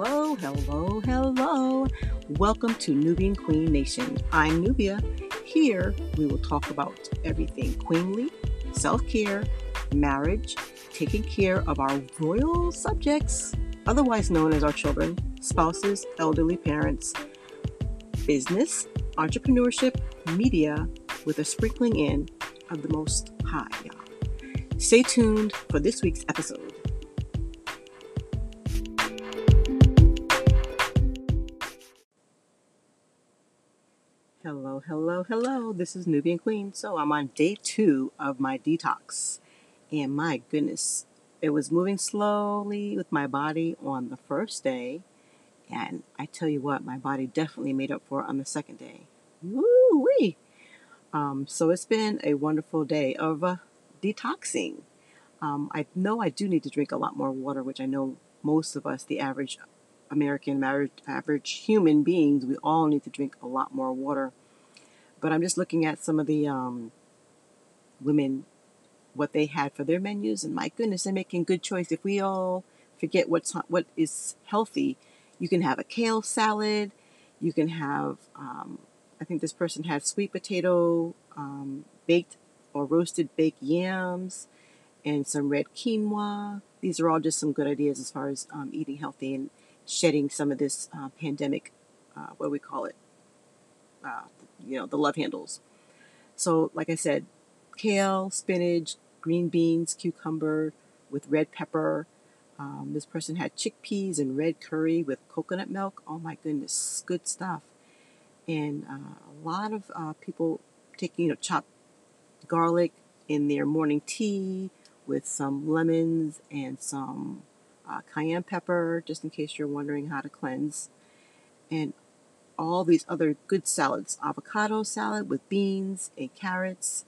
Hello, hello, hello. Welcome to Nubian Queen Nation. I'm Nubia. Here we will talk about everything queenly, self care, marriage, taking care of our royal subjects, otherwise known as our children, spouses, elderly parents, business, entrepreneurship, media, with a sprinkling in of the most high. Stay tuned for this week's episode. Hello, hello, hello. This is Nubian Queen. So I'm on day two of my detox. And my goodness, it was moving slowly with my body on the first day. And I tell you what, my body definitely made up for it on the second day. Woo wee! Um, so it's been a wonderful day of uh, detoxing. Um, I know I do need to drink a lot more water, which I know most of us, the average American, average human beings, we all need to drink a lot more water. But I'm just looking at some of the um, women, what they had for their menus, and my goodness, they're making good choice. If we all forget what's what is healthy, you can have a kale salad. You can have, um, I think this person had sweet potato, um, baked or roasted baked yams, and some red quinoa. These are all just some good ideas as far as um, eating healthy and shedding some of this uh, pandemic, uh, what we call it? Uh, you know, the love handles. So, like I said, kale, spinach, green beans, cucumber with red pepper. Um, this person had chickpeas and red curry with coconut milk. Oh my goodness, good stuff. And uh, a lot of uh, people taking, you know, chopped garlic in their morning tea with some lemons and some uh, cayenne pepper, just in case you're wondering how to cleanse, and all these other good salads avocado salad with beans and carrots,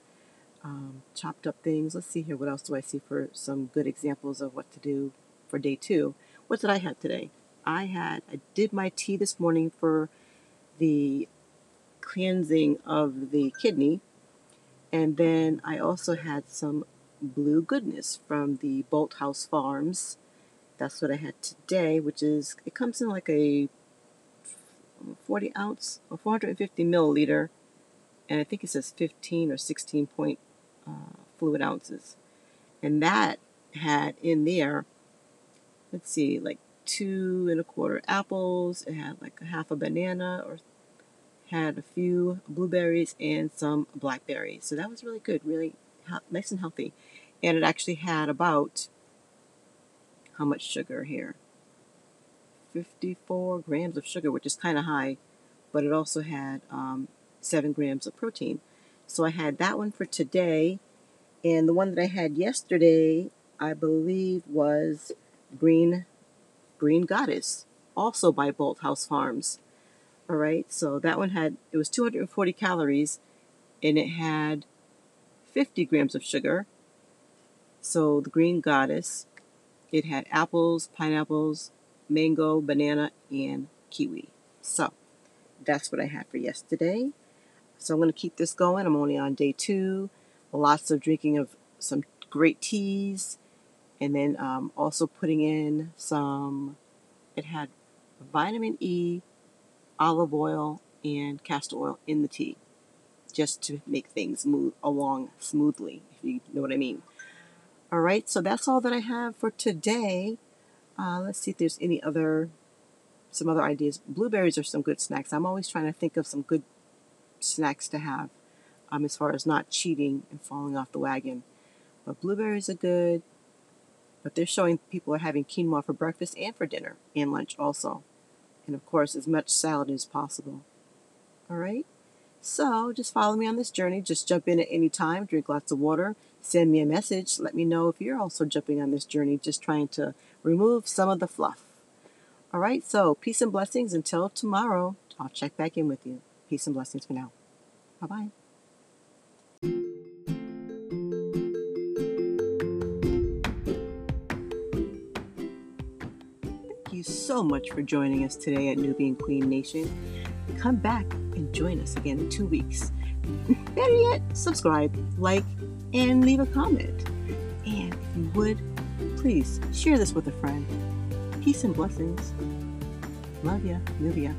um, chopped up things. Let's see here. What else do I see for some good examples of what to do for day two? What did I have today? I had, I did my tea this morning for the cleansing of the kidney. And then I also had some blue goodness from the Bolthouse Farms that's what I had today, which is, it comes in like a 40 ounce or 450 milliliter, and I think it says 15 or 16 point uh, fluid ounces. And that had in there, let's see, like two and a quarter apples, it had like a half a banana, or had a few blueberries and some blackberries. So that was really good, really nice and healthy. And it actually had about how much sugar here? 54 grams of sugar, which is kind of high, but it also had um, 7 grams of protein. So I had that one for today, and the one that I had yesterday, I believe, was Green Green Goddess, also by Bolthouse Farms. All right, so that one had it was 240 calories, and it had 50 grams of sugar. So the Green Goddess it had apples, pineapples, mango, banana, and kiwi. So that's what I had for yesterday. So I'm going to keep this going. I'm only on day two. Lots of drinking of some great teas, and then um, also putting in some. It had vitamin E, olive oil, and castor oil in the tea, just to make things move along smoothly. If you know what I mean. All right, so that's all that I have for today. Uh, let's see if there's any other, some other ideas. Blueberries are some good snacks. I'm always trying to think of some good snacks to have um, as far as not cheating and falling off the wagon. But blueberries are good. But they're showing people are having quinoa for breakfast and for dinner and lunch also. And of course, as much salad as possible. All right? So just follow me on this journey. Just jump in at any time, drink lots of water, send me a message. Let me know if you're also jumping on this journey, just trying to remove some of the fluff. All right, so peace and blessings until tomorrow. I'll check back in with you. Peace and blessings for now. Bye bye. Thank you so much for joining us today at Nubian Queen Nation. Come back and join us again in two weeks. Better yet, subscribe, like, and leave a comment. And if you would, please share this with a friend. Peace and blessings. Love ya, Nubia.